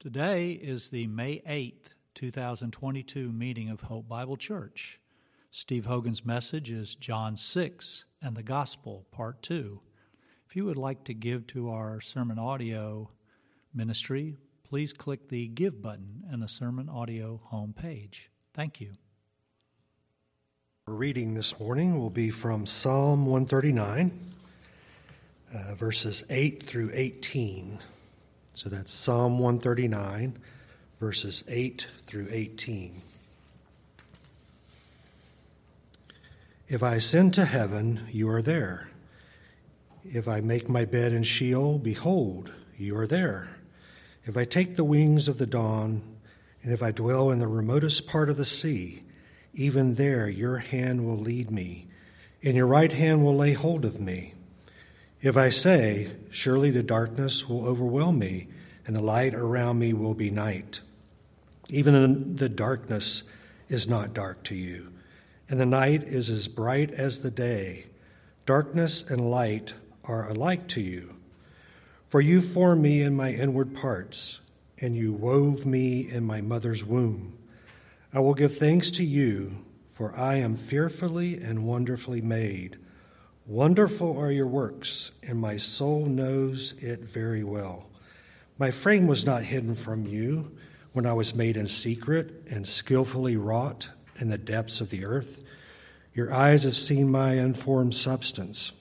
Today is the May 8th, 2022 meeting of Hope Bible Church. Steve Hogan's message is John 6 and the Gospel, Part 2. If you would like to give to our sermon audio ministry, please click the Give button in the sermon audio homepage. Thank you. Our reading this morning will be from Psalm 139, uh, verses 8 through 18. So that's Psalm 139, verses 8 through 18. If I ascend to heaven, you are there. If I make my bed in Sheol, behold, you are there. If I take the wings of the dawn, and if I dwell in the remotest part of the sea, even there your hand will lead me, and your right hand will lay hold of me. If I say, Surely the darkness will overwhelm me, and the light around me will be night, even the darkness is not dark to you, and the night is as bright as the day. Darkness and light are alike to you. For you formed me in my inward parts, and you wove me in my mother's womb. I will give thanks to you, for I am fearfully and wonderfully made. Wonderful are your works, and my soul knows it very well. My frame was not hidden from you when I was made in secret and skillfully wrought in the depths of the earth. Your eyes have seen my unformed substance,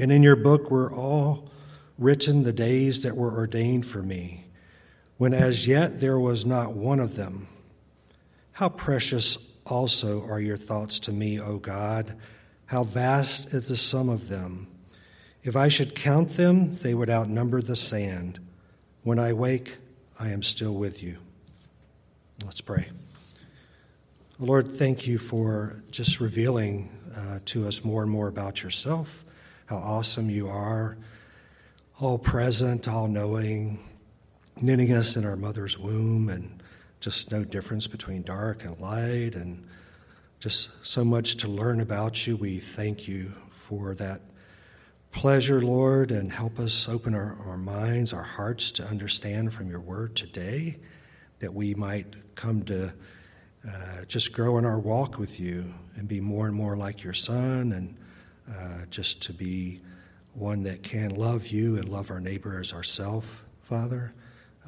and in your book were all written the days that were ordained for me, when as yet there was not one of them. How precious also are your thoughts to me, O God! How vast is the sum of them! If I should count them, they would outnumber the sand. When I wake, I am still with you. Let's pray. Lord, thank you for just revealing uh, to us more and more about yourself, how awesome you are, all present, all knowing, knitting us in our mother's womb, and just no difference between dark and light, and just so much to learn about you. We thank you for that pleasure, Lord, and help us open our, our minds, our hearts to understand from your word today that we might come to uh, just grow in our walk with you and be more and more like your son and uh, just to be one that can love you and love our neighbor as ourself, Father.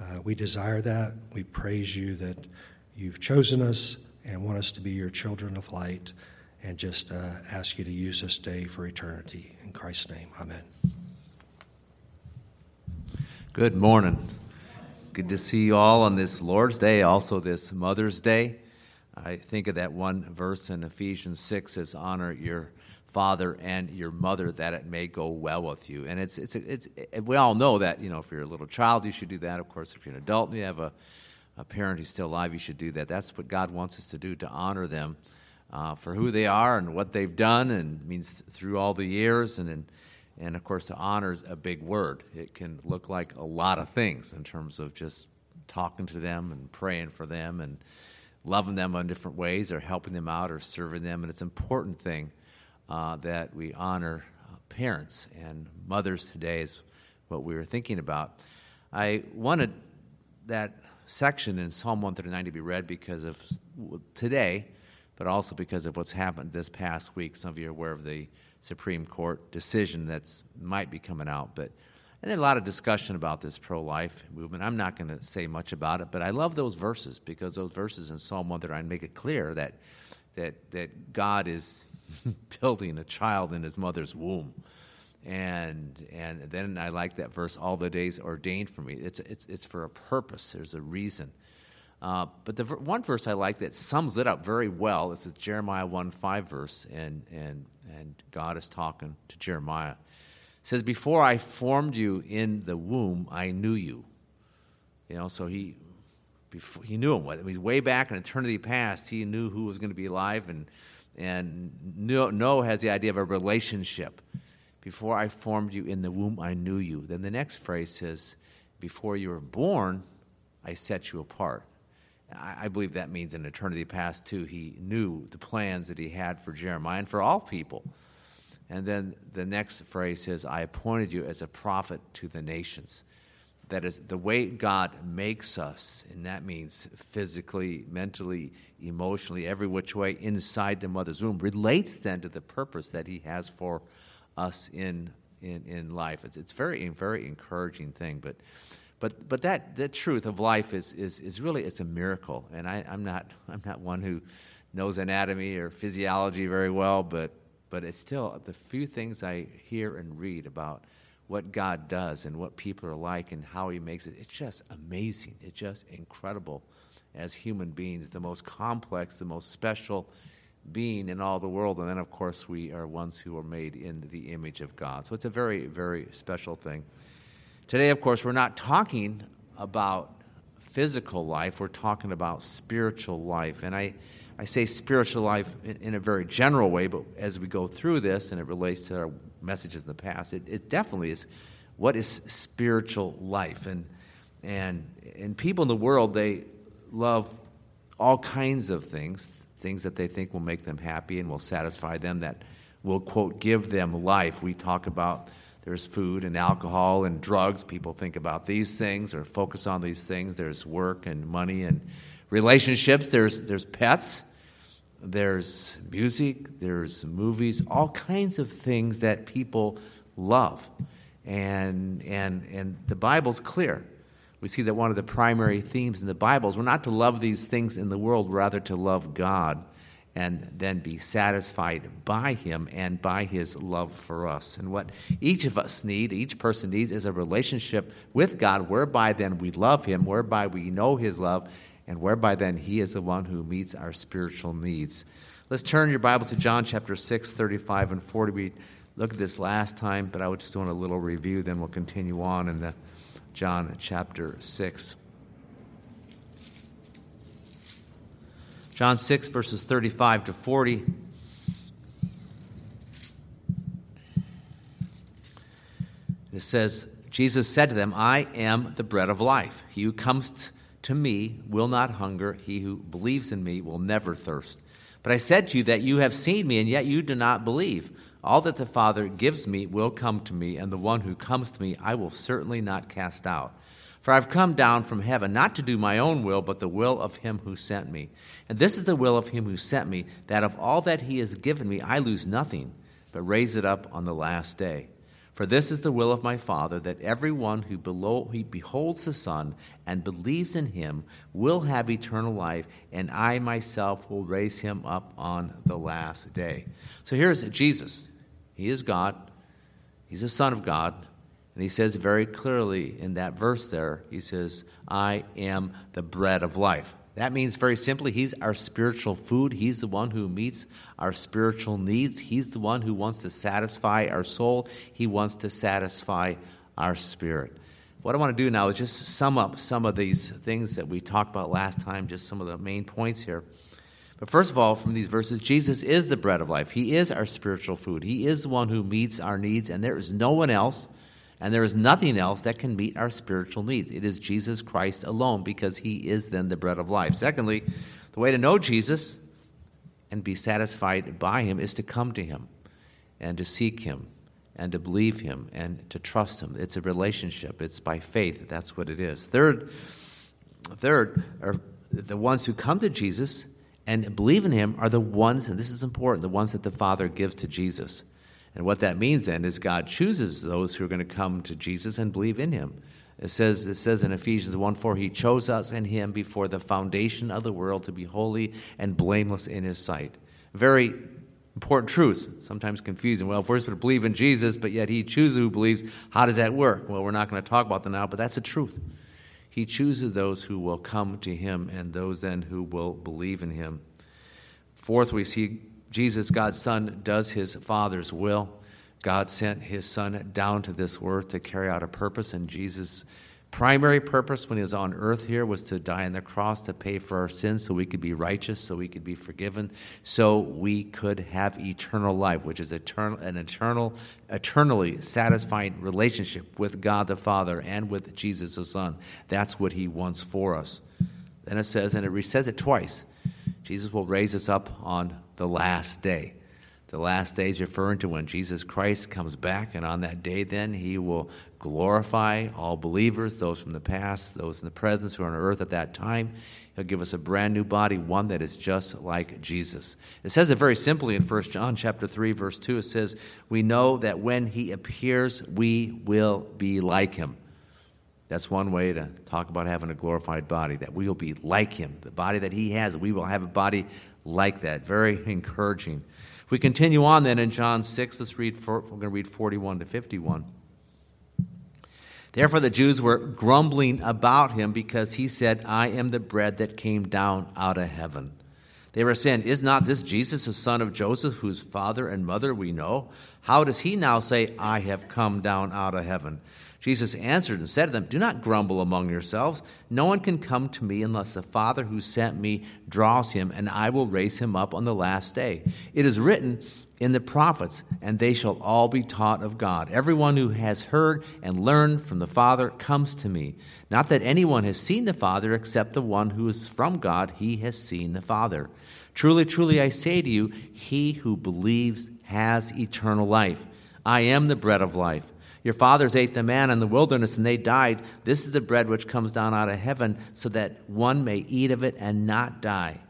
Uh, we desire that. We praise you that you've chosen us and want us to be your children of light and just uh, ask you to use this day for eternity. In Christ's name, amen. Good morning. Good to see you all on this Lord's Day, also this Mother's Day. I think of that one verse in Ephesians 6 says, Honor your father and your mother that it may go well with you. And it's, it's, it's, it, we all know that, you know, if you're a little child, you should do that. Of course, if you're an adult and you have a a parent who's still alive, you should do that. That's what God wants us to do to honor them uh, for who they are and what they've done, and means through all the years. And, and, and of course, honor is a big word. It can look like a lot of things in terms of just talking to them and praying for them and loving them in different ways or helping them out or serving them. And it's an important thing uh, that we honor uh, parents and mothers today, is what we were thinking about. I wanted that section in Psalm 139 to be read because of today, but also because of what's happened this past week. Some of you are aware of the Supreme Court decision that might be coming out, but and a lot of discussion about this pro-life movement. I'm not going to say much about it, but I love those verses because those verses in Psalm 139 make it clear that that that God is building a child in his mother's womb and and then I like that verse. All the days ordained for me. It's it's it's for a purpose. There's a reason. Uh, but the one verse I like that sums it up very well is the Jeremiah one five verse, and and and God is talking to Jeremiah. It says, "Before I formed you in the womb, I knew you." You know, so he before, he knew him. I mean, way back in eternity past, he knew who was going to be alive, and and Noah has the idea of a relationship before I formed you in the womb, I knew you. Then the next phrase says, Before you were born, I set you apart. I, believe that means in eternity past, too. He knew the plans that he had for Jeremiah and for all people. And then the next phrase says, I appointed you as a prophet to the nations. that is the way God makes us, and that means physically, mentally, emotionally, every which way inside the mother's womb, relates then to the purpose that He has for us in in, in life. It's it's very very encouraging thing, but. But, but that, that truth of life is, is, is really it's a miracle and I, I'm, not, I'm not one who knows anatomy or physiology very well but, but it's still the few things I hear and read about what God does and what people are like and how He makes it. It's just amazing. It's just incredible as human beings, the most complex, the most special being in all the world. And then, of course, we are ones who are made in the image of God. So it's a very, very special thing. Today, of course, we're not talking about physical life, we're talking about spiritual life. And I, I say spiritual life in, in a very general way, but as we go through this and it relates to our messages in the past. It, it definitely is what is spiritual life. And, and, and people in the world, they love all kinds of things, things that they think will make them happy and will satisfy them, that will, quote, give them life. We talk about there's food and alcohol and drugs. People think about these things or focus on these things. There's work and money and relationships. There's, there's pets there's music, there's movies, all kinds of things that people love. And, and, and the Bible's clear. We see that one of the primary themes in the Bible is we're not to love these things in the world, rather to love God and then be satisfied by Him and by His love for us. And what each of us need, each person needs, is a relationship with God whereby then we love Him, whereby we know His love, and whereby then he is the one who meets our spiritual needs. Let's turn your Bibles to John chapter 6, 35 and 40. We looked at this last time, but I would just want a little review, then we'll continue on in the John chapter 6. John 6, verses 35 to 40. It says, Jesus said to them, I am the bread of life. He who comes to me will not hunger. He who believes in me will never thirst. But I said to you that you have seen me, and yet you do not believe. All that the Father gives me will come to me, and the one who comes to me I will certainly not cast out. For I've come down from heaven not to do my own will, but the will of him who sent me. And this is the will of him who sent me, that of all that he has given me I lose nothing, but raise it up on the last day. For this is the will of my Father, that everyone who, below, who beholds the Son and believes in him will have eternal life, and I myself will raise him up on the last day. So here's Jesus. He is God, he's the Son of God. And he says very clearly in that verse there, he says, I am the bread of life. That means very simply, He's our spiritual food. He's the one who meets our spiritual needs. He's the one who wants to satisfy our soul. He wants to satisfy our spirit. What I want to do now is just sum up some of these things that we talked about last time, just some of the main points here. But first of all, from these verses, Jesus is the bread of life. He is our spiritual food. He is the one who meets our needs, and there is no one else and there is nothing else that can meet our spiritual needs. It is Jesus Christ alone because he is then the bread of life. Secondly, the way to know Jesus and be satisfied by him is to come to him and to seek him and to believe him and to trust him. It's a relationship, it's by faith. That's what it is. Third, third are the ones who come to Jesus and believe in him are the ones, and this is important, the ones that the Father gives to Jesus. And what that means then is God chooses those who are going to come to Jesus and believe in him. It says, it says in Ephesians 1 4, He chose us in Him before the foundation of the world to be holy and blameless in His sight. Very important truths, sometimes confusing. Well, if we're supposed to believe in Jesus, but yet He chooses who believes, how does that work? Well, we're not going to talk about that now, but that's the truth. He chooses those who will come to Him and those then who will believe in Him. Fourth, we see Jesus, God's Son, does his Father's will. God sent his Son down to this earth to carry out a purpose, and Jesus' primary purpose when he was on earth here was to die on the cross to pay for our sins so we could be righteous, so we could be forgiven, so we could have eternal life, which is eternal, an eternal, eternally satisfying relationship with God the Father and with Jesus the Son. That's what he wants for us. Then it says, and it says it twice Jesus will raise us up on the last day. The last days referring to when Jesus Christ comes back, and on that day, then he will glorify all believers, those from the past, those in the present who are on earth at that time. He'll give us a brand new body, one that is just like Jesus. It says it very simply in 1 John chapter 3 verse 2. It says, "We know that when he appears, we will be like him." That's one way to talk about having a glorified body, that we will be like him. The body that he has, we will have a body like that. Very encouraging. If we continue on then in John 6, let's read, we're going to read 41 to 51. Therefore, the Jews were grumbling about him because he said, I am the bread that came down out of heaven. They were saying, Is not this Jesus, the son of Joseph, whose father and mother we know? How does he now say, I have come down out of heaven? Jesus answered and said to them, Do not grumble among yourselves. No one can come to me unless the Father who sent me draws him, and I will raise him up on the last day. It is written, in the prophets, and they shall all be taught of God. Everyone who has heard and learned from the Father comes to me. Not that anyone has seen the Father except the one who is from God, he has seen the Father. Truly, truly, I say to you, he who believes has eternal life. I am the bread of life. Your fathers ate the manna in the wilderness and they died. This is the bread which comes down out of heaven, so that one may eat of it and not die.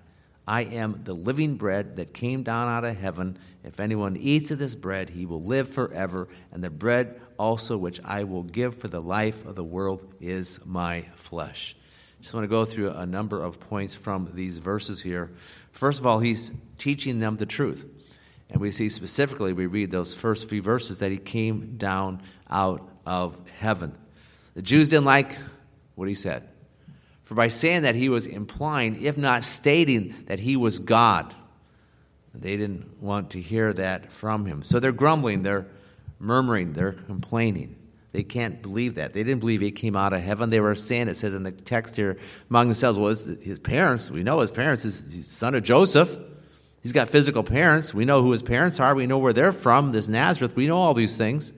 I am the living bread that came down out of heaven. If anyone eats of this bread, he will live forever. And the bread also which I will give for the life of the world is my flesh. Just want to go through a number of points from these verses here. First of all, he's teaching them the truth. And we see specifically, we read those first few verses, that he came down out of heaven. The Jews didn't like what he said. For by saying that, he was implying, if not stating, that he was God. They didn't want to hear that from him. So they're grumbling, they're murmuring, they're complaining. They can't believe that. They didn't believe he came out of heaven. They were saying, it says in the text here, among themselves, well, his parents, we know his parents, is son of Joseph. He's got physical parents. We know who his parents are. We know where they're from, this Nazareth. We know all these things.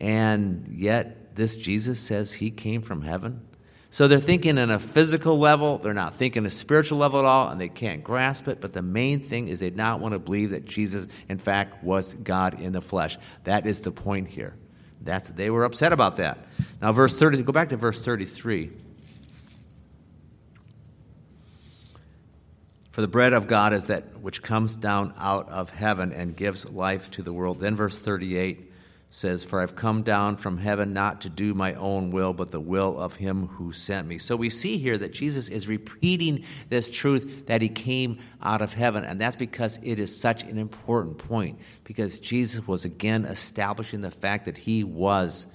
And yet, this Jesus says he came from heaven. So they're thinking in a physical level, they're not thinking a spiritual level at all, and they can't grasp it. But the main thing is they not want to believe that Jesus, in fact, was God in the flesh. That is the point here. That's they were upset about that. Now, verse 30, go back to verse 33. For the bread of God is that which comes down out of heaven and gives life to the world. Then verse 38 says, For I've come down from heaven not to do my own will, but the will of him who sent me. So we see here that Jesus is repeating this truth that he came out of heaven. And that's because it is such an important point, because Jesus was again establishing the fact that he was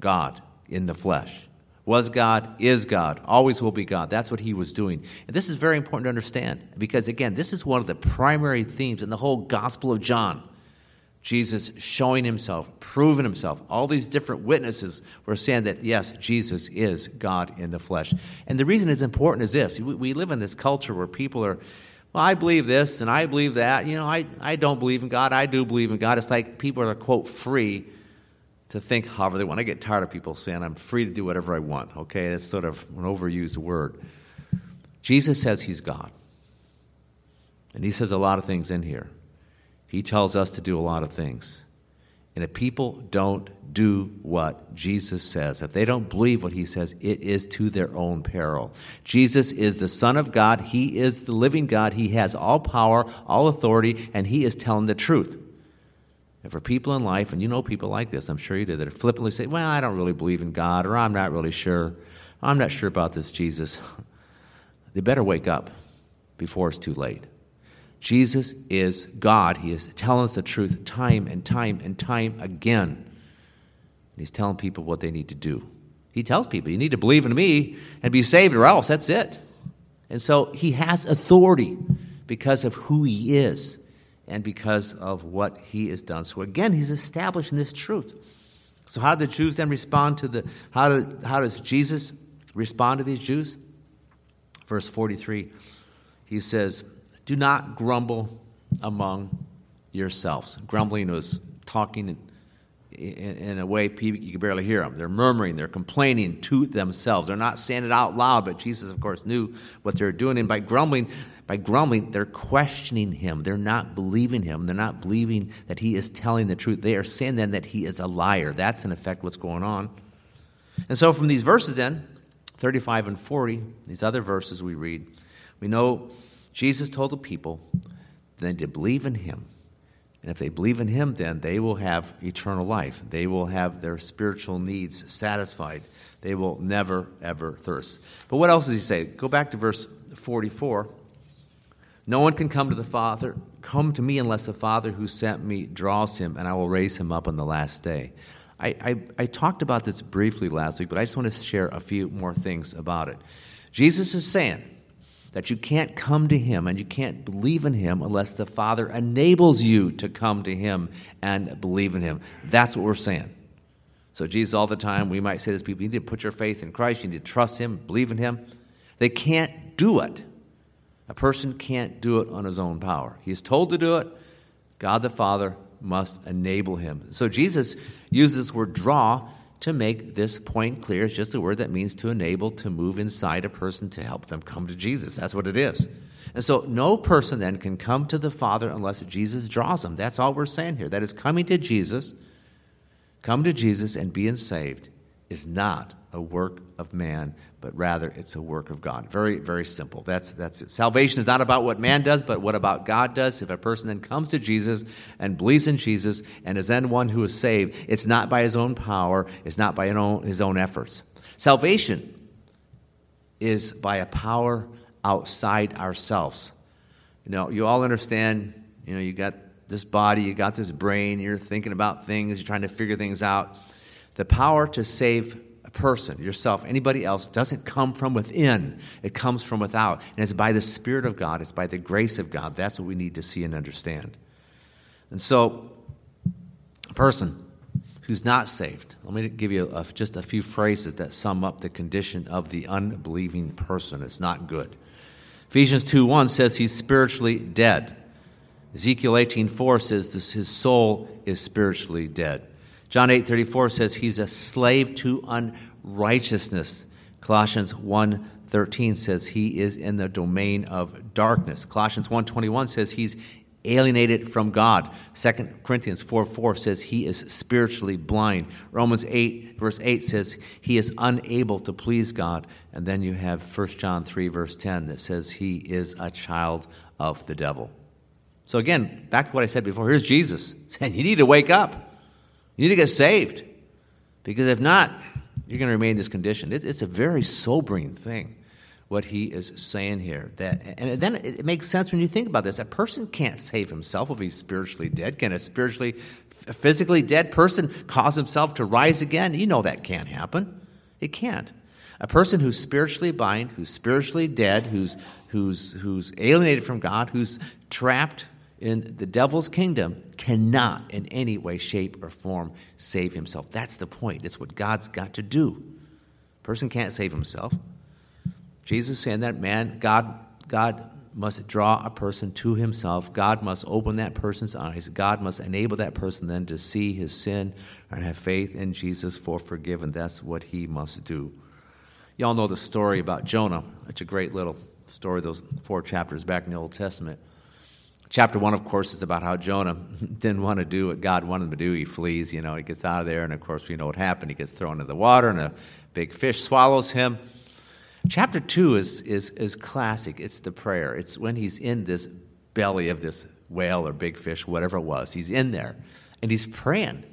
God in the flesh. Was God, is God, always will be God. That's what he was doing. And this is very important to understand because, again, this is one of the primary themes in the whole Gospel of John Jesus showing himself, proving himself. All these different witnesses were saying that, yes, Jesus is God in the flesh. And the reason it's important is this we live in this culture where people are, well, I believe this and I believe that. You know, I, I don't believe in God. I do believe in God. It's like people are, quote, free to think however they want. I get tired of people saying I'm free to do whatever I want, okay? that's sort of an overused word. Jesus says he's God. And he says a lot of things in here. He tells us to do a lot of things. And if people don't do what Jesus says, if they don't believe what he says, it is to their own peril. Jesus is the Son of God. He is the living God. He has all power, all authority, and he is telling the truth. And for people in life, and you know people like this, I'm sure you do, that flippantly say, Well, I don't really believe in God, or I'm not really sure. I'm not sure about this Jesus. they better wake up before it's too late. Jesus is God. He is telling us the truth time and time and time again. And he's telling people what they need to do. He tells people, you need to believe in me and be saved, or else. That's it. And so he has authority because of who he is and because of what he has done. So again, he's establishing this truth. So how did the Jews then respond to the how how does Jesus respond to these Jews? Verse 43, he says, do not grumble among yourselves. Grumbling was talking in, a way you can barely hear them. They're murmuring, they're complaining to themselves. They're not saying it out loud, but Jesus, of course, knew what they're doing. And by grumbling, By grumbling, they're questioning him. They're not believing him. They're not believing that he is telling the truth. They are saying then that he is a liar. That's in effect what's going on. And so from these verses then, 35 and 40, these other verses we read, we know Jesus told the people then to believe in him. And if they believe in him, then they will have eternal life. They will have their spiritual needs satisfied. They will never, ever thirst. But what else does he say? Go back to verse 44. No one can come to the Father, come to me unless the Father who sent me draws him, and I will raise him up on the last day. I, I, I, talked about this briefly last week, but I just want to share a few more things about it. Jesus is saying that you can't come to him and you can't believe in him unless the Father enables you to come to him and believe in him. That's what we're saying. So, Jesus, all the time, we might say to people, you need to put your faith in Christ, you need to trust him, believe in him. They can't do it. A person can't do it on his own power. He is told to do it. God the Father must enable him. So Jesus uses this word draw to make this point clear. It's just a word that means to enable, to move inside a person to help them come to Jesus. That's what it is. And so no person then can come to the Father unless Jesus draws them. That's all we're saying here. That is coming to Jesus Come to Jesus and being saved is not a work of man, but rather it's a work of God. Very, very simple. That's, that's it. Salvation is not about what man does, but what about God does. If a person then comes to Jesus and believes in Jesus and is then one who is saved, it's not by his own power, it's not by his own, efforts. Salvation is by a power outside ourselves. You know, you all understand, you know, you got this body, you got this brain, you're thinking about things, you're trying to figure things out. The power to save person, yourself, anybody else, doesn't come from within, it comes from without. And it's by the Spirit of God, it's by the grace of God. That's what we need to see and understand. And so, a person who's not saved, let me give you a, just a few phrases that sum up the condition of the unbelieving person. It's not good. Ephesians 2 1 says he's spiritually dead. Ezekiel 18:4 says this, his soul is spiritually dead. John 8:34 says he's a slave to unrighteousness. Colossians 1:13 says he is in the domain of darkness. Colossians 1:21 says he's alienated from God. 2 Corinthians 4 4 says he is spiritually blind. Romans 8, verse 8 says he is unable to please God. And then you have 1 John 3, verse 10 that says he is a child of the devil. So, again, back to what I said before here's Jesus saying, You need to wake up. You need to get saved. Because if not, you're going to remain in this condition. It's a very sobering thing, what he is saying here. That, and then it makes sense when you think about this. A person can't save himself if he's spiritually dead. Can a spiritually, physically dead person cause himself to rise again? You know that can't happen. It can't. A person who's spiritually blind, who's spiritually dead, who's, who's, who's alienated from God, who's trapped in the devil's kingdom cannot in any way, shape, or form save himself. That's the point. It's what God's got to do. Person can't save himself. Jesus saying that man, God, God must draw a person to himself. God must open that person's eyes. God must enable that person then to see his sin and have faith in Jesus for forgiven. That's what he must do. Y'all know the story about Jonah. It's a great little story, those four chapters back in the Old Testament. Chapter one, of course, is about how Jonah didn't want to do what God wanted him to do. He flees, you know, he gets out of there, and of course, we know what happened. He gets thrown into the water, and a big fish swallows him. Chapter two is, is, is classic. It's the prayer. It's when he's in this belly of this whale or big fish, whatever it was. He's in there, and he's praying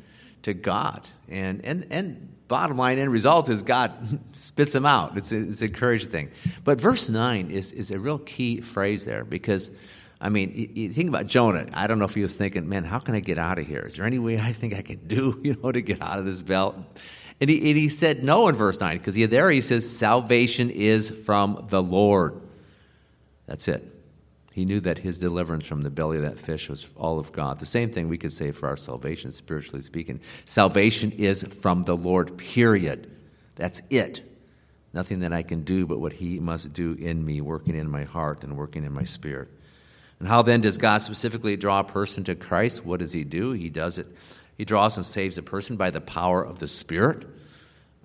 to God. And, and, and bottom line end result is God spits him out. It's, it's an encouraging thing. But verse 9 is, is a real key phrase there because I mean, you think about Jonah. I don't know if he was thinking, man, how can I get out of here? Is there any way I think I can do, you know, to get out of this belt? And he, and he said no in verse 9 because there he says, salvation is from the Lord. That's it. He knew that his deliverance from the belly of that fish was all of God. The same thing we could say for our salvation, spiritually speaking. Salvation is from the Lord, period. That's it. Nothing that I can do but what he must do in me, working in my heart and working in my spirit. And how then does God specifically draw a person to Christ? What does He do? He does it. He draws and saves a person by the power of the Spirit.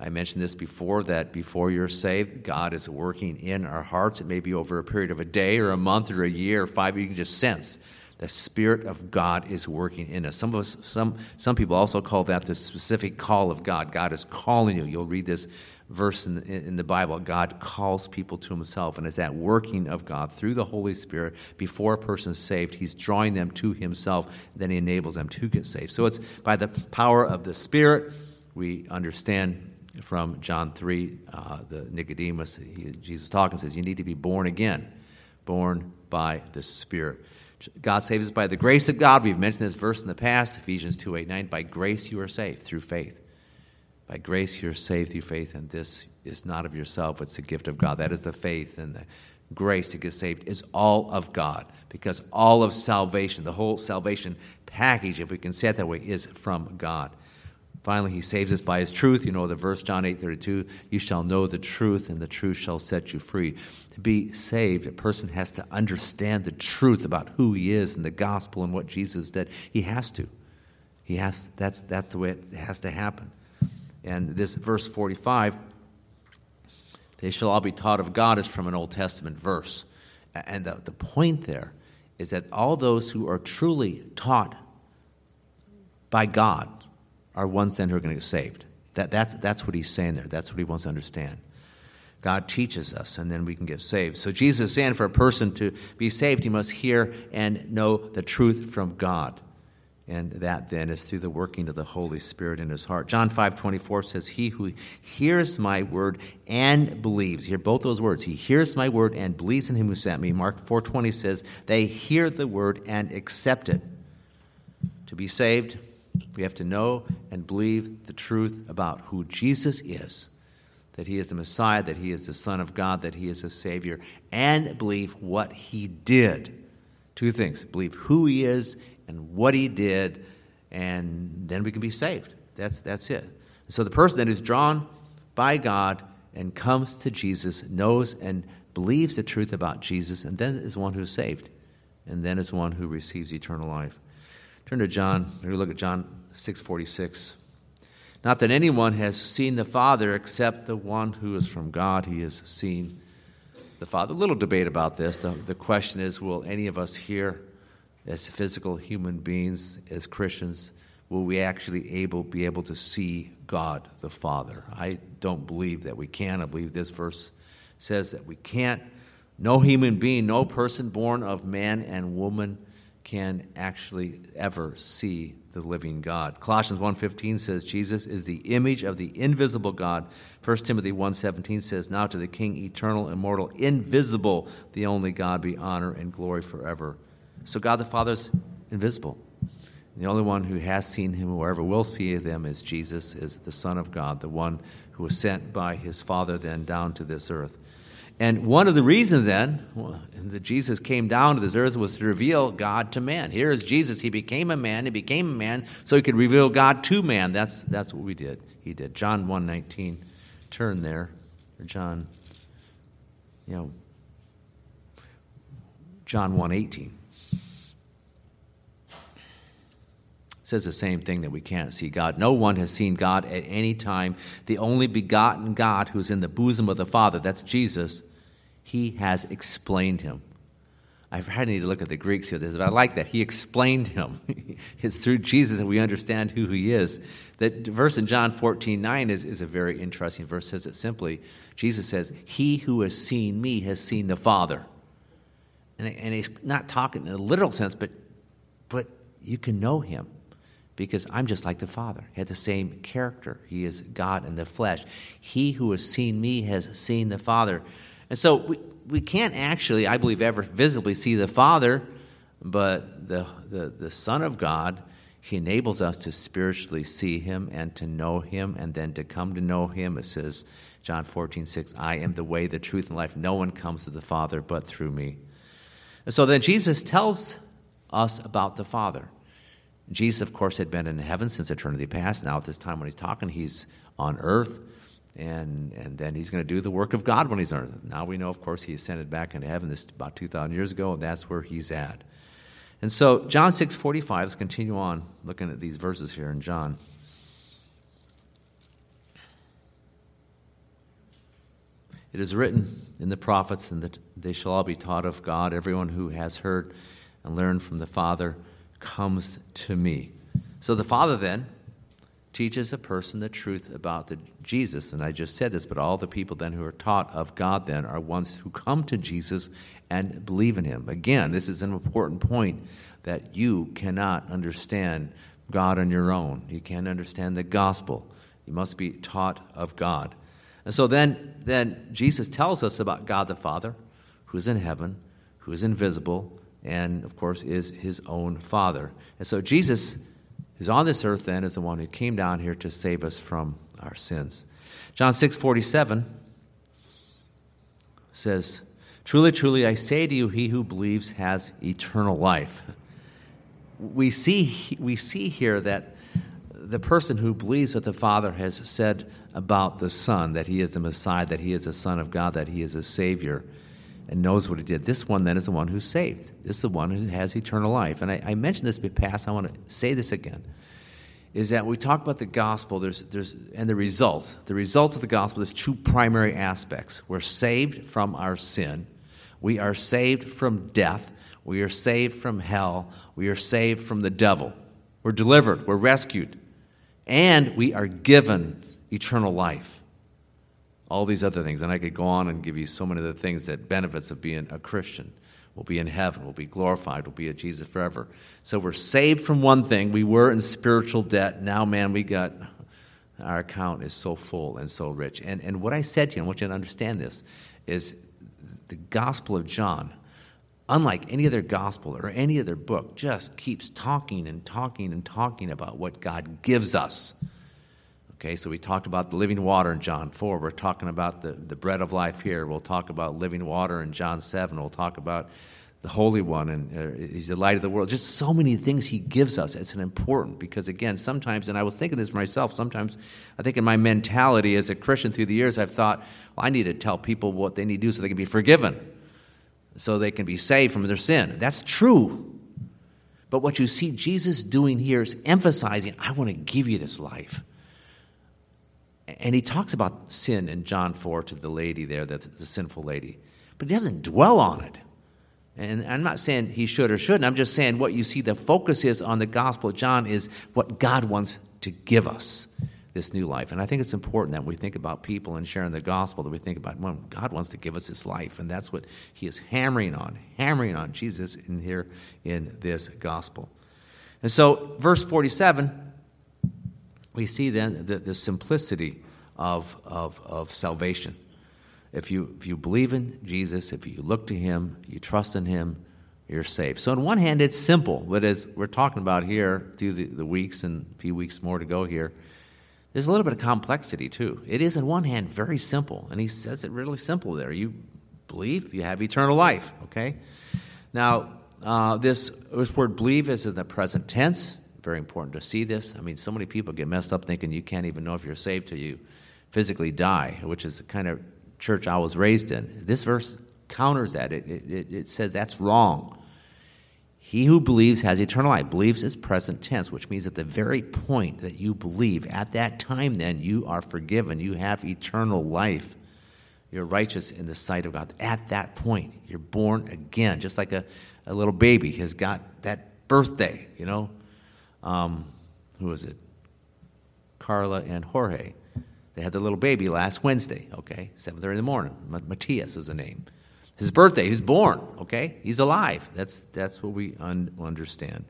I mentioned this before that before you're saved, God is working in our hearts. It may be over a period of a day or a month or a year or five. You can just sense the Spirit of God is working in us. Some of us, some some people also call that the specific call of God. God is calling you. You'll read this verse in the, in the Bible. God calls people to Himself, and it's that working of God through the Holy Spirit before a person is saved. He's drawing them to Himself. Then He enables them to get saved. So it's by the power of the Spirit we understand from John 3, uh, the Nicodemus, he, Jesus talking says, You need to be born again, born by the Spirit. God saves us by the grace of God. We've mentioned this verse in the past, Ephesians 2 8 9. By grace you are saved through faith. By grace you're saved through faith, and this is not of yourself, it's the gift of God. That is the faith and the grace to get saved is all of God because all of salvation, the whole salvation package, if we can say it that way, is from God. Finally, he saves us by his truth. You know the verse, John 8 32, you shall know the truth, and the truth shall set you free. To be saved, a person has to understand the truth about who he is and the gospel and what Jesus did. He has to. He has, that's, that's the way it has to happen. And this verse 45, they shall all be taught of God, is from an Old Testament verse. And the, the point there is that all those who are truly taught by God are ones then who are going to get saved. That, that's, that's what he's saying there. That's what he wants to understand. God teaches us, and then we can get saved. So Jesus is saying for a person to be saved, he must hear and know the truth from God. And that then is through the working of the Holy Spirit in his heart. John 5 24 says, He who hears my word and believes, hear both those words. He hears my word and believes in him who sent me. Mark 4 20 says, They hear the word and accept it. To be saved, we have to know and believe the truth about who Jesus is that he is the Messiah, that he is the Son of God, that he is a Savior, and believe what he did. Two things believe who he is and what he did, and then we can be saved. That's, that's it. So the person that is drawn by God and comes to Jesus knows and believes the truth about Jesus, and then is one who is saved, and then is one who receives eternal life. Turn to John. We're look at John 646. Not that anyone has seen the Father except the one who is from God. He has seen the Father. A little debate about this. The, the question is will any of us here, as physical human beings, as Christians, will we actually able, be able to see God the Father? I don't believe that we can. I believe this verse says that we can't. No human being, no person born of man and woman can actually ever see the living God. Colossians 1:15 says Jesus is the image of the invisible God. 1 Timothy 1:17 says now to the king eternal immortal invisible the only God be honor and glory forever. So God the Father is invisible. And the only one who has seen him or ever will see them is Jesus is the son of God, the one who was sent by his Father then down to this earth. And one of the reasons then that Jesus came down to this earth was to reveal God to man. Here is Jesus. He became a man. He became a man so he could reveal God to man. That's, that's what we did. He did. John 1.19. Turn there. Or John, you know, John 1.18. says the same thing that we can't see God. No one has seen God at any time. The only begotten God who's in the bosom of the Father, that's Jesus, he has explained him. I've had need to look at the Greeks here, but I like that. He explained him. it's through Jesus that we understand who he is. That verse in John 14, 9 is, is a very interesting verse. It says it simply. Jesus says, He who has seen me has seen the Father. And, and he's not talking in a literal sense, but, but you can know him because I'm just like the Father. He had the same character. He is God in the flesh. He who has seen me has seen the Father. And so we, we can't actually, I believe, ever visibly see the Father, but the, the, the Son of God, He enables us to spiritually see Him and to know Him and then to come to know Him. It says, John 14, 6, I am the way, the truth, and life. No one comes to the Father but through me. And so then Jesus tells us about the Father. Jesus, of course, had been in heaven since eternity past. Now, at this time when he's talking, he's on earth and and then he's going to do the work of God when he's on earth. Now we know, of course, he ascended back into heaven this about two thousand years ago, and that's where he's at. And so John six forty five. Let's continue on looking at these verses here in John. It is written in the prophets, and that they shall all be taught of God. Everyone who has heard and learned from the Father comes to me. So the Father then teaches a person the truth about the Jesus, and I just said this, but all the people then who are taught of God then are ones who come to Jesus and believe in him. Again, this is an important point that you cannot understand God on your own. You can't understand the gospel. You must be taught of God. And so then, then Jesus tells us about God the Father, who is in heaven, who is invisible, and of course is his own Father. And so Jesus, who's on this earth then, is the one who came down here to save us from our sins. John 6 47 says, Truly, truly, I say to you, he who believes has eternal life. We see, we see here that the person who believes what the Father has said about the Son, that he is the Messiah, that he is the Son of God, that he is a Savior, and knows what he did, this one then is the one who's saved. This is the one who has eternal life. And I, I mentioned this in past, I want to say this again. Is that we talk about the gospel there's, there's, and the results. The results of the gospel, there's two primary aspects. We're saved from our sin, we are saved from death, we are saved from hell, we are saved from the devil. We're delivered, we're rescued, and we are given eternal life. All these other things. And I could go on and give you so many of the things that benefits of being a Christian. We'll be in heaven, we'll be glorified, we'll be at Jesus forever. So we're saved from one thing. We were in spiritual debt. Now, man, we got our account is so full and so rich. And, and what I said to you, I want you to understand this, is the Gospel of John unlike any other gospel or any other book, just keeps talking and talking and talking about what God gives us. Okay, so we talked about the living water in John 4. We're talking about the, the bread of life here. We'll talk about living water in John 7. We'll talk about the Holy One and uh, He's the light of the world. Just so many things He gives us. It's an important because, again, sometimes, and I was thinking this myself, sometimes I think in my mentality as a Christian through the years, I've thought, well, I need to tell people what they need to do so they can be forgiven so they can be saved from their sin. That's true. But what you see Jesus doing here is emphasizing, I want to give you this life. And he talks about sin in John 4 to the lady there, the, the sinful lady. But he doesn't dwell on it. And I'm not saying he should or shouldn't. I'm just saying what you see the focus is on the Gospel of John is what God wants to give us this new life. And I think it's important that we think about people and sharing the gospel, that we think about when God wants to give us his life. And that's what he is hammering on, hammering on Jesus in here in this gospel. And so, verse 47, we see then the, the simplicity of, of, of salvation. If you, if you believe in Jesus, if you look to him, you trust in him, you're saved. So, on one hand, it's simple, but as we're talking about here through the, the weeks and a few weeks more to go here, there's a little bit of complexity too. It is, on one hand, very simple, and he says it really simple there. You believe, you have eternal life, okay? Now, uh, this, this word believe is in the present tense. Very important to see this. I mean, so many people get messed up thinking you can't even know if you're saved till you physically die, which is the kind of church I was raised in. This verse counters that. It, it, it says that's wrong. He who believes has eternal life. Believes is present tense, which means at the very point that you believe, at that time, then you are forgiven. You have eternal life. You're righteous in the sight of God. At that point, you're born again, just like a, a little baby has got that birthday, you know. Um, who was it? Carla and Jorge. They had the little baby last Wednesday, okay? 7.30 in the morning. Matthias is the name his birthday. He's born, okay? He's alive. That's, that's what we un- understand.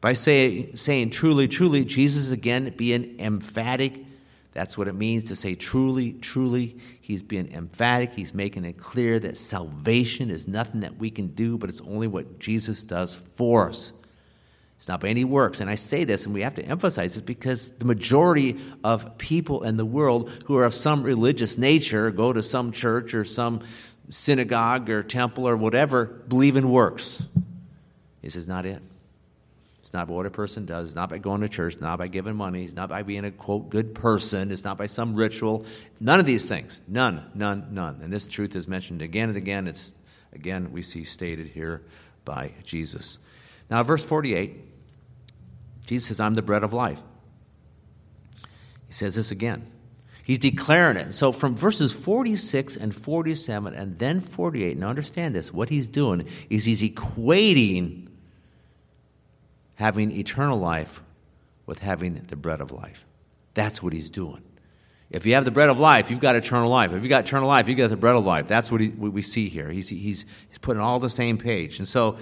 By say, saying truly, truly, Jesus again being emphatic. That's what it means to say truly, truly. He's being emphatic. He's making it clear that salvation is nothing that we can do, but it's only what Jesus does for us. It's not by any works. And I say this, and we have to emphasize this because the majority of people in the world who are of some religious nature go to some church or some synagogue or temple or whatever believe in works. This is not it. It's not by what a person does. It's not by going to church. It's not by giving money. It's not by being a, quote, good person. It's not by some ritual. None of these things. None, none, none. And this truth is mentioned again and again. It's, again, we see stated here by Jesus. Now, verse 48, Jesus says, I'm the bread of life. He says this again. He's declaring it. So from verses 46 and 47 and then 48, now understand this, what he's doing is he's equating having eternal life with having the bread of life. That's what he's doing. If you have the bread of life, you've got eternal life. If you've got eternal life, you've got the bread of life. That's what, he, what we see here. He's, he's, he's putting all the same page. And so,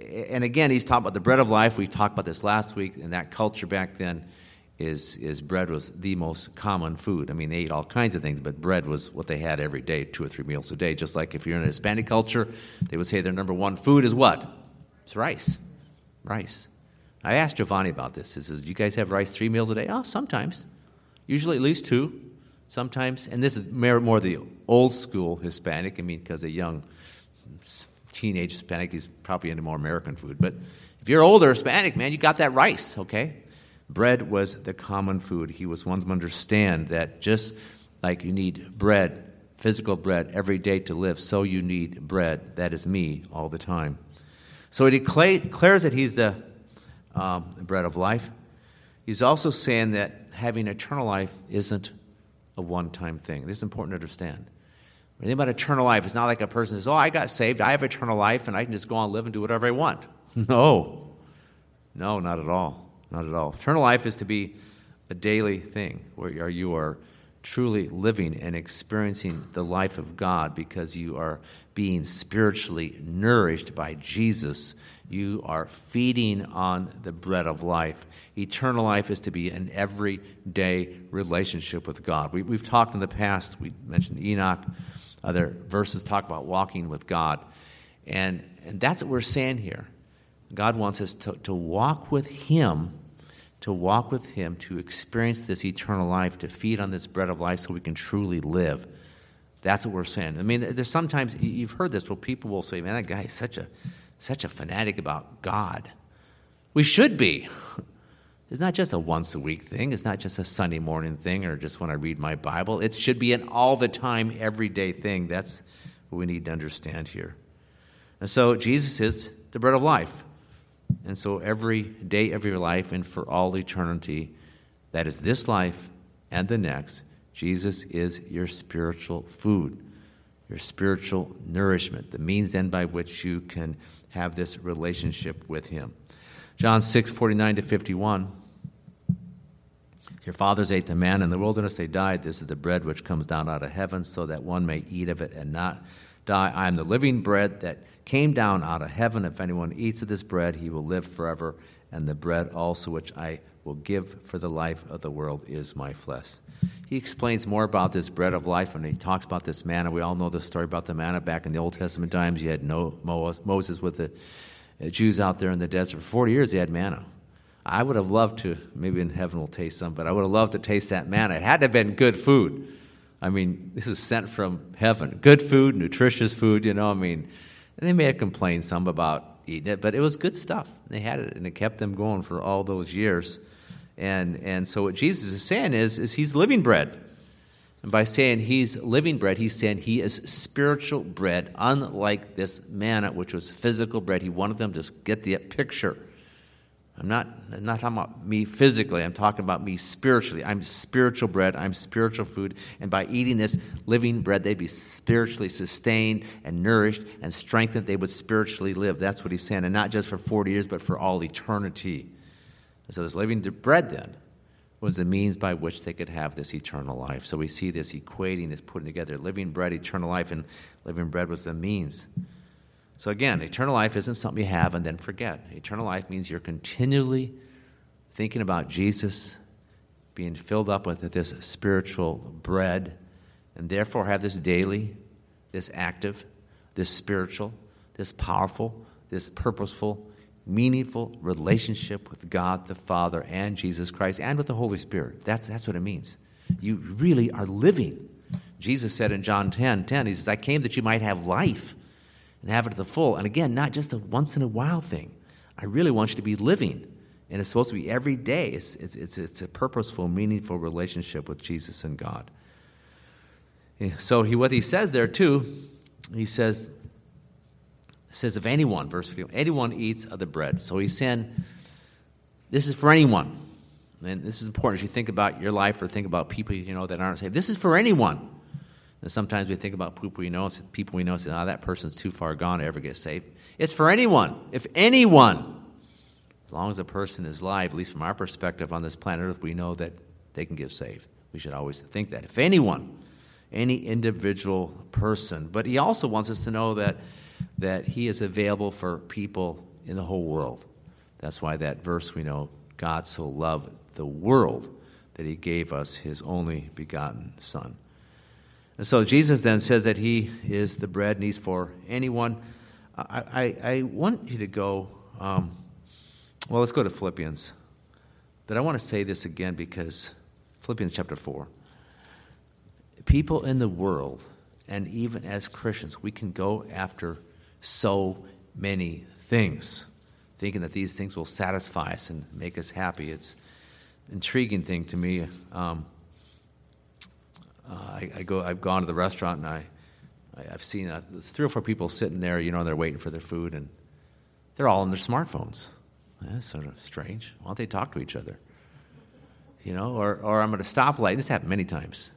and again, he's talking about the bread of life. We talked about this last week, and that culture back then is, is bread was the most common food. I mean, they ate all kinds of things, but bread was what they had every day, two or three meals a day. Just like if you're in a Hispanic culture, they would say their number one food is what? It's rice. Rice. I asked Giovanni about this. He says, Do you guys have rice three meals a day? Oh, sometimes usually at least two, sometimes. And this is more the old school Hispanic. I mean, because a young teenage Hispanic, he's probably into more American food. But if you're older Hispanic, man, you got that rice, okay? Bread was the common food. He was one to understand that just like you need bread, physical bread, every day to live, so you need bread. That is me all the time. So he declares that he's the um, bread of life. He's also saying that having eternal life isn't a one time thing. This is important to understand. Think about eternal life, it's not like a person says, Oh, I got saved, I have eternal life, and I can just go on live and do whatever I want. No. No, not at all. Not at all. Eternal life is to be a daily thing where you are truly living and experiencing the life of God because you are being spiritually nourished by Jesus you are feeding on the bread of life. Eternal life is to be an everyday relationship with God. We, have talked in the past, we mentioned Enoch, other verses talk about walking with God. And, and that's what we're saying here. God wants us to, to walk with Him, to walk with Him, to experience this eternal life, to feed on this bread of life so we can truly live. That's what we're saying. I mean, there's sometimes, you've heard this, where people will say, man, that guy is such a such a fanatic about God. We should be. It's not just a once a week thing. It's not just a Sunday morning thing or just when I read my Bible. It should be an all the time, everyday thing. That's what we need to understand here. And so Jesus is the bread of life. And so every day of your life and for all eternity, that is this life and the next, Jesus is your spiritual food, your spiritual nourishment, the means then by which you can have this relationship with Him. John 6, 49 to 51. Your fathers ate the manna in the wilderness, they died. This is the bread which comes down out of heaven, so that one may eat of it and not die. I am the living bread that came down out of heaven. If anyone eats of this bread, he will live forever. And the bread also which I will give for the life of the world is my flesh. He explains more about this bread of life and he talks about this manna. We all know the story about the manna back in the Old Testament times. You had Moses with the Jews out there in the desert. For 40 years, they had manna. I would have loved to, maybe in heaven we'll taste some, but I would have loved to taste that manna. It had to have been good food. I mean, this was sent from heaven. Good food, nutritious food, you know, I mean, and they may have complained some about eating it, but it was good stuff. They had it, and it kept them going for all those years. And, and so what Jesus is saying is, is he's living bread. And by saying he's living bread, he's saying he is spiritual bread, unlike this manna, which was physical bread. He wanted them to get the picture. I'm not, I'm not talking about me physically, I'm talking about me spiritually. I'm spiritual bread, I'm spiritual food. And by eating this living bread, they'd be spiritually sustained and nourished and strengthened. They would spiritually live. That's what he's saying. And not just for 40 years, but for all eternity. And so this living bread then was the means by which they could have this eternal life. So we see this equating, this putting together living bread, eternal life, and living bread was the means. So again, eternal life isn't something you have and then forget. Eternal life means you're continually thinking about Jesus, being filled up with this spiritual bread, and therefore have this daily, this active, this spiritual, this powerful, this purposeful meaningful relationship with God the Father and Jesus Christ and with the Holy Spirit. That's, that's what it means. You really are living. Jesus said in John 10 10, He says, I came that you might have life and have it to the full. And again, not just a once in a while thing. I really want you to be living. And it's supposed to be every day. It's, it's, it's, it's a purposeful, meaningful relationship with Jesus and God. So he, what he says there too, he says, says, if anyone, verse 51, anyone eats of the bread. So he's saying, this is for anyone. And this is important as you think about your life or think about people you know that aren't saved. This is for anyone. And sometimes we think about people we know, people we know, say, oh, that person's too far gone to ever get saved. It's for anyone. If anyone, as long as a person is alive, at least from our perspective on this planet Earth, we know that they can get saved. We should always think that. If anyone, any individual person. But he also wants us to know that, that he is available for people in the whole world. That's why that verse we know God so loved the world that he gave us his only begotten Son. And so Jesus then says that he is the bread and he's for anyone. I, I, I want you to go, um, well, let's go to Philippians. But I want to say this again because Philippians chapter 4. People in the world, and even as Christians, we can go after so many things, thinking that these things will satisfy us and make us happy. It's an intriguing thing to me. Um, uh, I, I, go, I've gone to the restaurant and I, I, have seen uh, three or four people sitting there, you know, they're waiting for their food, and they're all on their smartphones. That's sort of strange. Why don't they talk to each other? You know, or, or I'm at a stoplight. This happened many times.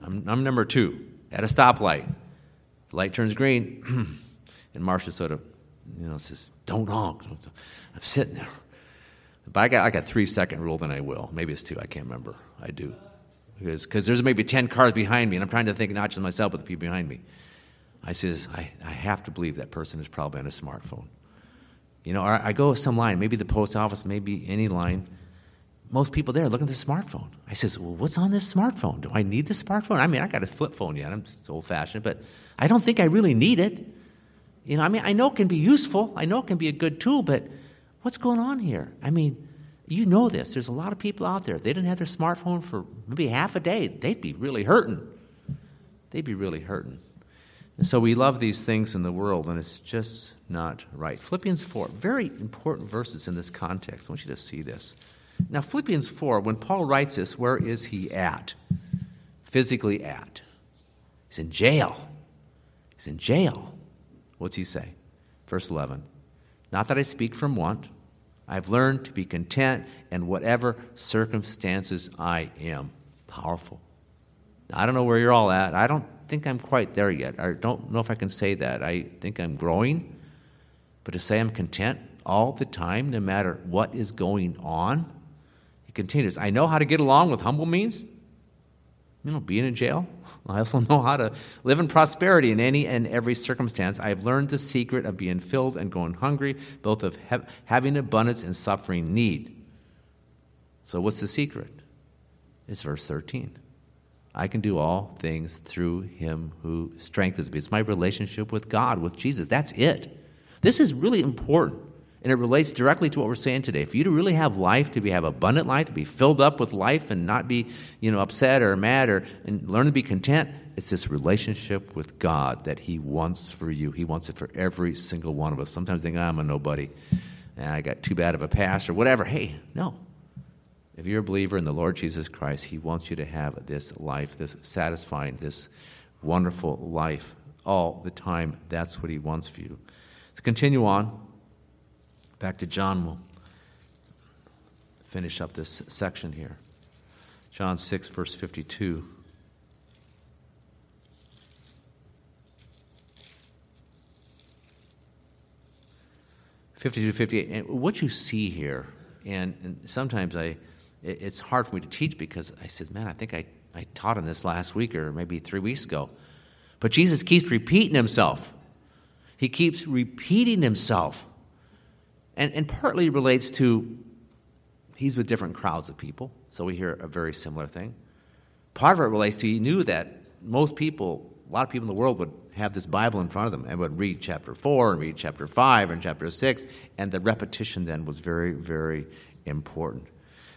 I'm, I'm number two at a stoplight. The light turns green, and Marcia sort of, you know, says, "Don't honk." I'm sitting there, but I got I got three second rule. Then I will. Maybe it's two. I can't remember. I do because cause there's maybe 10 cars behind me, and I'm trying to think not just myself, but the people behind me. I says, I, I have to believe that person is probably on a smartphone. You know, I go some line, maybe the post office, maybe any line. Most people there looking at the smartphone. I says, Well, what's on this smartphone? Do I need the smartphone? I mean, I got a flip phone yet. I'm old fashioned, but I don't think I really need it. You know, I mean, I know it can be useful, I know it can be a good tool, but what's going on here? I mean, you know this. There's a lot of people out there. If they didn't have their smartphone for maybe half a day, they'd be really hurting. They'd be really hurting. And so we love these things in the world, and it's just not right. Philippians 4, very important verses in this context. I want you to see this. Now, Philippians 4, when Paul writes this, where is he at? Physically at. He's in jail. He's in jail. What's he say? Verse 11 Not that I speak from want I've learned to be content in whatever circumstances I am. Powerful. I don't know where you're all at. I don't think I'm quite there yet. I don't know if I can say that. I think I'm growing. But to say I'm content all the time, no matter what is going on, he continues. I know how to get along with humble means you know, being in jail. I also know how to live in prosperity in any and every circumstance. I have learned the secret of being filled and going hungry, both of he- having abundance and suffering need. So, what's the secret? It's verse 13. I can do all things through him who strengthens me. It's my relationship with God, with Jesus. That's it. This is really important. And it relates directly to what we're saying today. For you to really have life, to be have abundant life, to be filled up with life and not be, you know, upset or mad or and learn to be content, it's this relationship with God that He wants for you. He wants it for every single one of us. Sometimes think, oh, I'm a nobody I got too bad of a past or whatever. Hey, no. If you're a believer in the Lord Jesus Christ, He wants you to have this life, this satisfying, this wonderful life all the time. That's what He wants for you. To continue on, Back to John, we'll finish up this section here. John 6, verse 52. Fifty-two, fifty-eight. And what you see here, and, and sometimes I, it, it's hard for me to teach because I said, man, I think I, I taught on this last week or maybe three weeks ago. But Jesus keeps repeating himself. He keeps repeating himself. And, and partly relates to he's with different crowds of people, so we hear a very similar thing. Part of it relates to he knew that most people, a lot of people in the world would have this Bible in front of them and would read chapter 4 and read chapter 5 and chapter 6, and the repetition then was very, very important.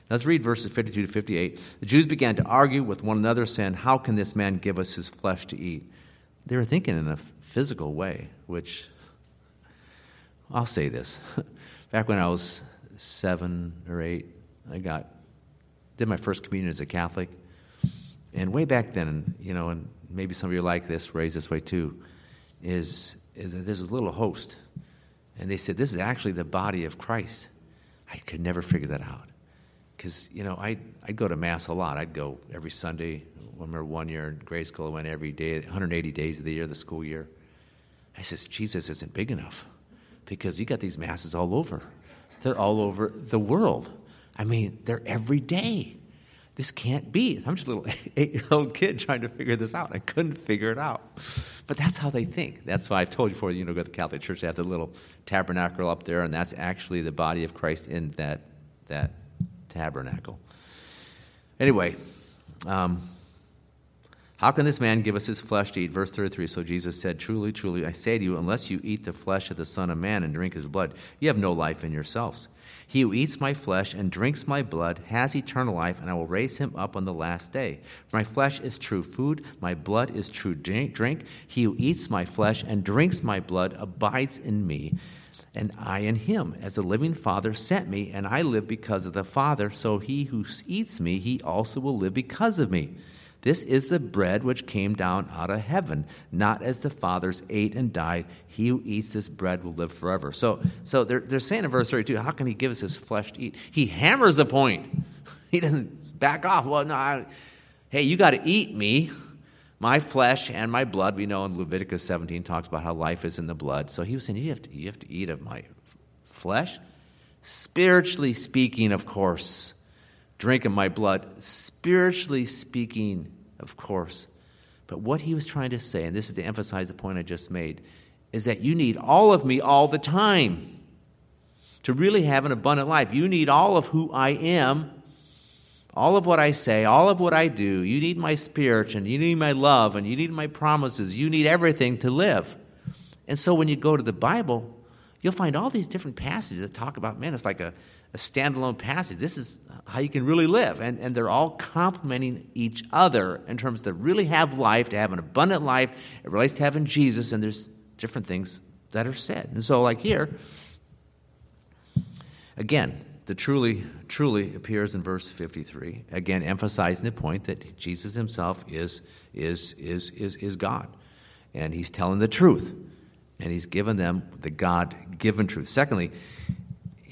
Let's read verses 52 to 58. The Jews began to argue with one another, saying, How can this man give us his flesh to eat? They were thinking in a physical way, which I'll say this. Back when I was seven or eight, I got did my first communion as a Catholic, and way back then, you know, and maybe some of you like this, raised this way too, is is that there's a little host, and they said this is actually the body of Christ. I could never figure that out. because you know I I'd go to mass a lot. I'd go every Sunday. I remember one year in grade school, I went every day, 180 days of the year, the school year. I says Jesus isn't big enough because you got these masses all over. They're all over the world. I mean, they're every day. This can't be. I'm just a little eight year old kid trying to figure this out. I couldn't figure it out. But that's how they think. That's why I've told you before, you know, go to the Catholic Church, they have the little tabernacle up there, and that's actually the body of Christ in that, that tabernacle. Anyway, um, how can this man give us his flesh to eat? Verse 33 So Jesus said, Truly, truly, I say to you, unless you eat the flesh of the Son of Man and drink his blood, you have no life in yourselves. He who eats my flesh and drinks my blood has eternal life, and I will raise him up on the last day. For my flesh is true food, my blood is true drink. He who eats my flesh and drinks my blood abides in me, and I in him. As the living Father sent me, and I live because of the Father, so he who eats me, he also will live because of me. This is the bread which came down out of heaven, not as the fathers ate and died. He who eats this bread will live forever. So, so they're, they're saying in verse 32, how can he give us his flesh to eat? He hammers the point. He doesn't back off. Well, no, I, hey, you got to eat me, my flesh and my blood. We know in Leviticus 17 talks about how life is in the blood. So he was saying, you have to, you have to eat of my flesh. Spiritually speaking, of course, drink of my blood. Spiritually speaking, of course. But what he was trying to say, and this is to emphasize the point I just made, is that you need all of me all the time to really have an abundant life. You need all of who I am, all of what I say, all of what I do. You need my spirit, and you need my love, and you need my promises. You need everything to live. And so when you go to the Bible, you'll find all these different passages that talk about, man, it's like a, a standalone passage. This is how you can really live. And, and they're all complementing each other in terms to really have life, to have an abundant life. It relates to having Jesus, and there's different things that are said. And so, like here, again, the truly, truly appears in verse 53, again, emphasizing the point that Jesus himself is, is, is, is, is God. And he's telling the truth. And he's given them the God given truth. Secondly,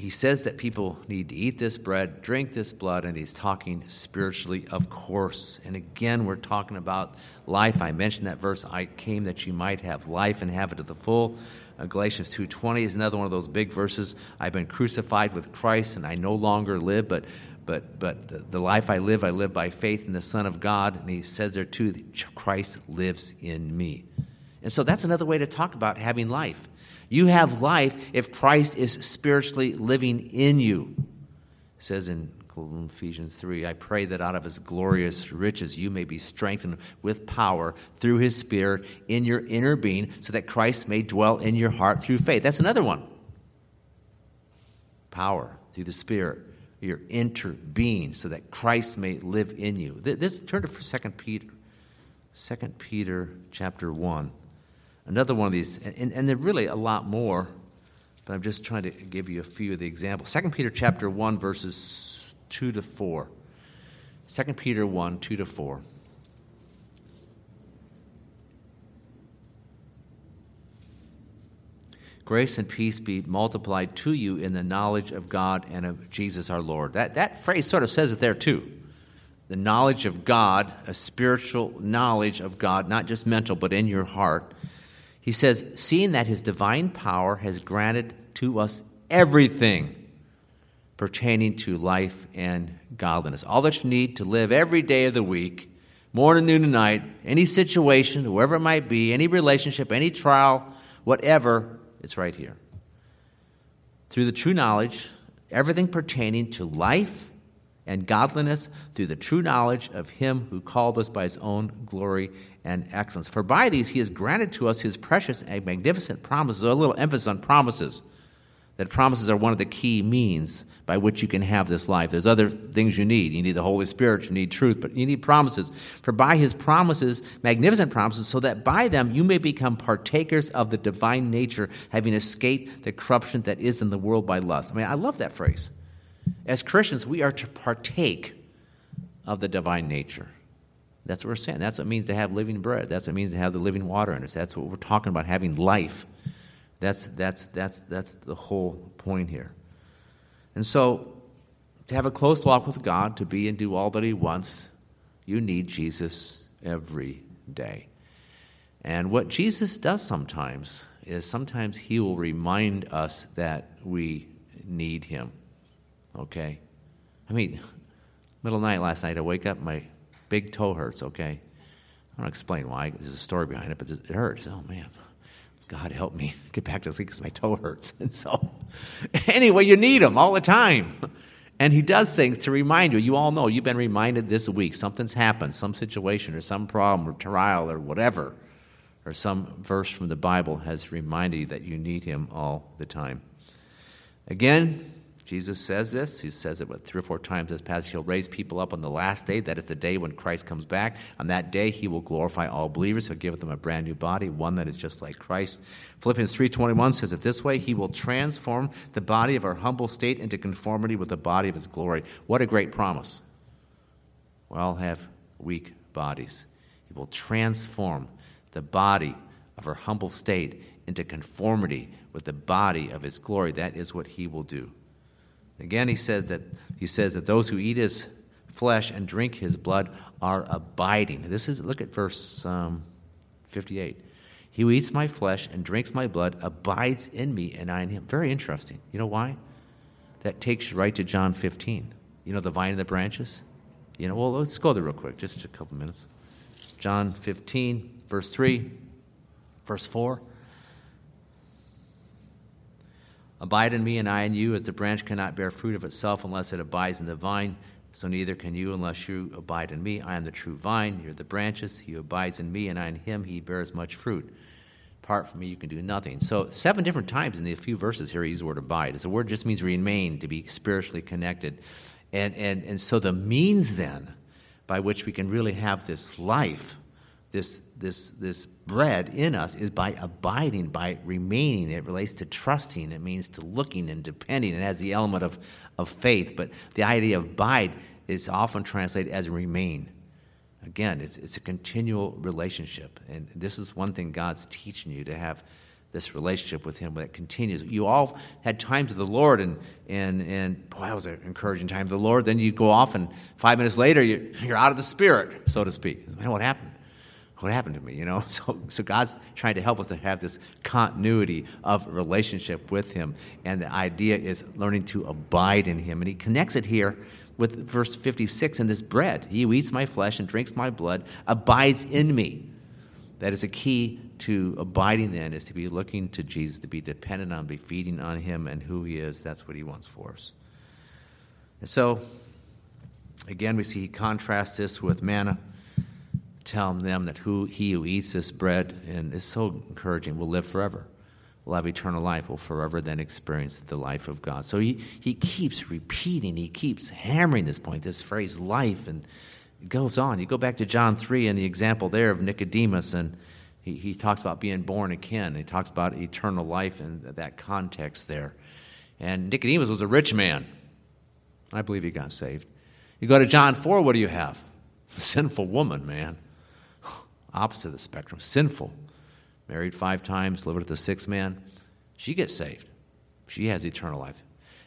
he says that people need to eat this bread, drink this blood, and he's talking spiritually, of course. And again, we're talking about life. I mentioned that verse, I came that you might have life and have it to the full. Uh, Galatians 2.20 is another one of those big verses. I've been crucified with Christ, and I no longer live, but but but the, the life I live, I live by faith in the Son of God. And he says there too that Christ lives in me. And so that's another way to talk about having life. You have life if Christ is spiritually living in you. It says in Ephesians 3 I pray that out of his glorious riches you may be strengthened with power through his Spirit in your inner being, so that Christ may dwell in your heart through faith. That's another one. Power through the Spirit, your inner being, so that Christ may live in you. This turn to 2 Peter. 2 Peter chapter 1 another one of these, and, and there are really a lot more, but I'm just trying to give you a few of the examples. 2 Peter chapter 1, verses 2 to 4. 2 Peter 1, 2 to 4. Grace and peace be multiplied to you in the knowledge of God and of Jesus our Lord. That, that phrase sort of says it there too. The knowledge of God, a spiritual knowledge of God, not just mental, but in your heart he says, Seeing that his divine power has granted to us everything pertaining to life and godliness, all that you need to live every day of the week, morning, noon, and night, any situation, whoever it might be, any relationship, any trial, whatever, it's right here. Through the true knowledge, everything pertaining to life and godliness, through the true knowledge of Him who called us by His own glory and excellence. For by these he has granted to us his precious and magnificent promises. A little emphasis on promises. That promises are one of the key means by which you can have this life. There's other things you need. You need the Holy Spirit, you need truth, but you need promises. For by his promises, magnificent promises, so that by them you may become partakers of the divine nature, having escaped the corruption that is in the world by lust. I mean, I love that phrase. As Christians, we are to partake of the divine nature. That's what we're saying. That's what it means to have living bread. That's what it means to have the living water in us. That's what we're talking about, having life. That's, that's, that's, that's the whole point here. And so, to have a close walk with God, to be and do all that He wants, you need Jesus every day. And what Jesus does sometimes is sometimes He will remind us that we need Him. Okay? I mean, middle night last night, I wake up, my big toe hurts, okay? I don't explain why. There's a story behind it, but it hurts. Oh, man. God help me get back to sleep because my toe hurts. And so, anyway, you need Him all the time. And he does things to remind you. You all know you've been reminded this week. Something's happened, some situation or some problem or trial or whatever, or some verse from the Bible has reminded you that you need him all the time. Again, Jesus says this. He says it what, three or four times this passage. He'll raise people up on the last day. That is the day when Christ comes back. On that day, he will glorify all believers. He'll give them a brand new body, one that is just like Christ. Philippians 3.21 says it this way. He will transform the body of our humble state into conformity with the body of his glory. What a great promise. We all have weak bodies. He will transform the body of our humble state into conformity with the body of his glory. That is what he will do. Again, he says that he says that those who eat his flesh and drink his blood are abiding. This is look at verse um, 58. He who eats my flesh and drinks my blood abides in me, and I in him. Very interesting. You know why? That takes you right to John 15. You know the vine and the branches. You know. Well, let's go there real quick, just a couple minutes. John 15, verse 3, verse 4. Abide in me, and I in you, as the branch cannot bear fruit of itself unless it abides in the vine. So neither can you unless you abide in me. I am the true vine, you're the branches. He abides in me, and I in him, he bears much fruit. Apart from me, you can do nothing. So, seven different times in the few verses here, he uses the word abide. The word just means remain, to be spiritually connected. And, and, and so, the means then by which we can really have this life, this, this, this bread in us is by abiding, by remaining. It relates to trusting. It means to looking and depending. It has the element of, of faith. But the idea of abide is often translated as remain. Again, it's, it's a continual relationship. And this is one thing God's teaching you to have this relationship with Him that continues. You all had times with the Lord, and, and, and boy, that was an encouraging time with the Lord. Then you go off, and five minutes later, you're, you're out of the Spirit, so to speak. Man, what happened? What happened to me, you know? So, so God's trying to help us to have this continuity of relationship with Him. And the idea is learning to abide in Him. And He connects it here with verse 56 in this bread. He who eats my flesh and drinks my blood abides in me. That is a key to abiding then, is to be looking to Jesus, to be dependent on, be feeding on Him and who He is. That's what He wants for us. And so, again, we see He contrasts this with manna tell them that who he who eats this bread and is so encouraging will live forever. Will have eternal life will forever then experience the life of god. So he, he keeps repeating he keeps hammering this point this phrase life and it goes on. You go back to john 3 and the example there of nicodemus and he, he talks about being born again. He talks about eternal life in that context there. And nicodemus was a rich man. I believe he got saved. You go to john 4 what do you have? A sinful woman man opposite of the spectrum, sinful, married five times, living with the sixth man, she gets saved. She has eternal life.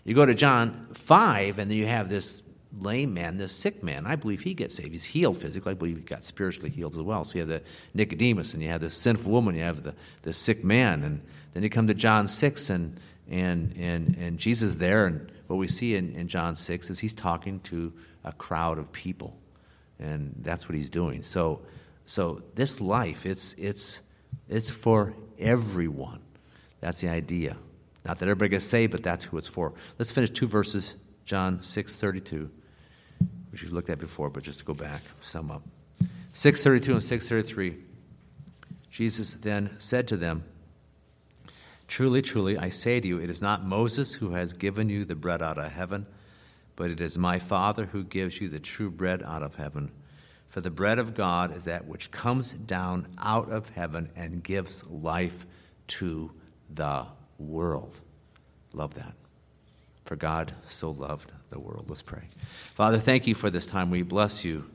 You go to John 5, and then you have this lame man, this sick man. I believe he gets saved. He's healed physically. I believe he got spiritually healed as well. So you have the Nicodemus, and you have the sinful woman, you have the, the sick man. And then you come to John 6, and, and, and, and Jesus there. And what we see in, in John 6 is he's talking to a crowd of people. And that's what he's doing. So so this life, it's, it's, it's for everyone. That's the idea. Not that everybody gets saved, but that's who it's for. Let's finish two verses, John 6 32, which we've looked at before, but just to go back, sum up. 632 and 633. Jesus then said to them, Truly, truly, I say to you, it is not Moses who has given you the bread out of heaven, but it is my Father who gives you the true bread out of heaven. For the bread of God is that which comes down out of heaven and gives life to the world. Love that. For God so loved the world. Let's pray. Father, thank you for this time. We bless you.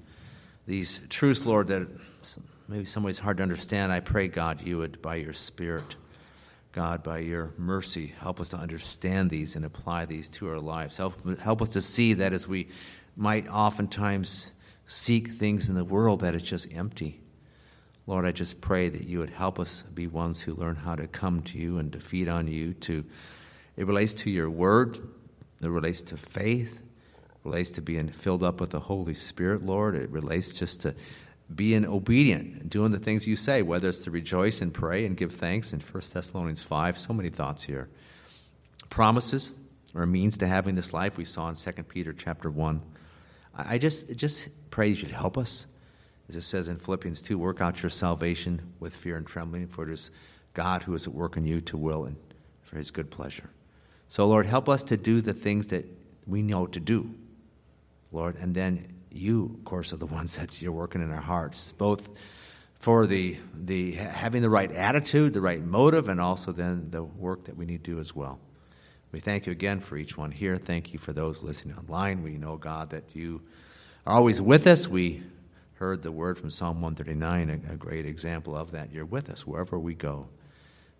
These truths, Lord, that maybe some ways hard to understand, I pray, God, you would, by your Spirit, God, by your mercy, help us to understand these and apply these to our lives. Help, help us to see that as we might oftentimes seek things in the world that is just empty. Lord, I just pray that you would help us be ones who learn how to come to you and to feed on you. To it relates to your word, it relates to faith, it relates to being filled up with the Holy Spirit, Lord. It relates just to being obedient, doing the things you say, whether it's to rejoice and pray and give thanks in 1 Thessalonians 5. So many thoughts here. Promises or means to having this life we saw in 2 Peter chapter 1. I just, just pray you should help us. As it says in Philippians 2, work out your salvation with fear and trembling, for it is God who is at work in you to will and for his good pleasure. So, Lord, help us to do the things that we know to do, Lord, and then you, of course, are the ones that you're working in our hearts, both for the, the having the right attitude, the right motive, and also then the work that we need to do as well. We thank you again for each one here. Thank you for those listening online. We know, God, that you are always with us. We heard the word from Psalm 139, a, great example of that. You're with us wherever we go.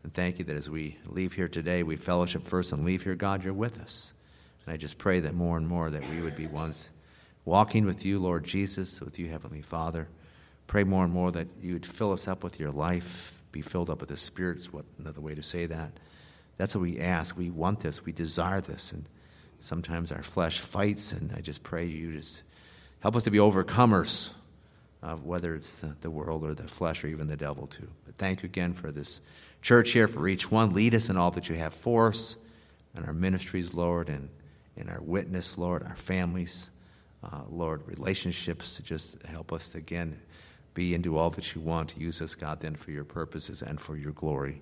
And thank you that as we leave here today, we fellowship first and leave here, God, you're with us. And I just pray that more and more that we would be ones walking with you, Lord Jesus, with you, Heavenly Father. Pray more and more that you would fill us up with your life, be filled up with the Spirit's what another way to say that. That's what we ask. We want this, we desire this, and sometimes our flesh fights, and I just pray you just help us to be overcomers of whether it's the world or the flesh or even the devil too. But thank you again for this church here, for each one. Lead us in all that you have for us, and our ministries, Lord, and in our witness, Lord, our families uh, Lord, relationships to just help us to, again be and do all that you want use us, God, then for your purposes and for your glory.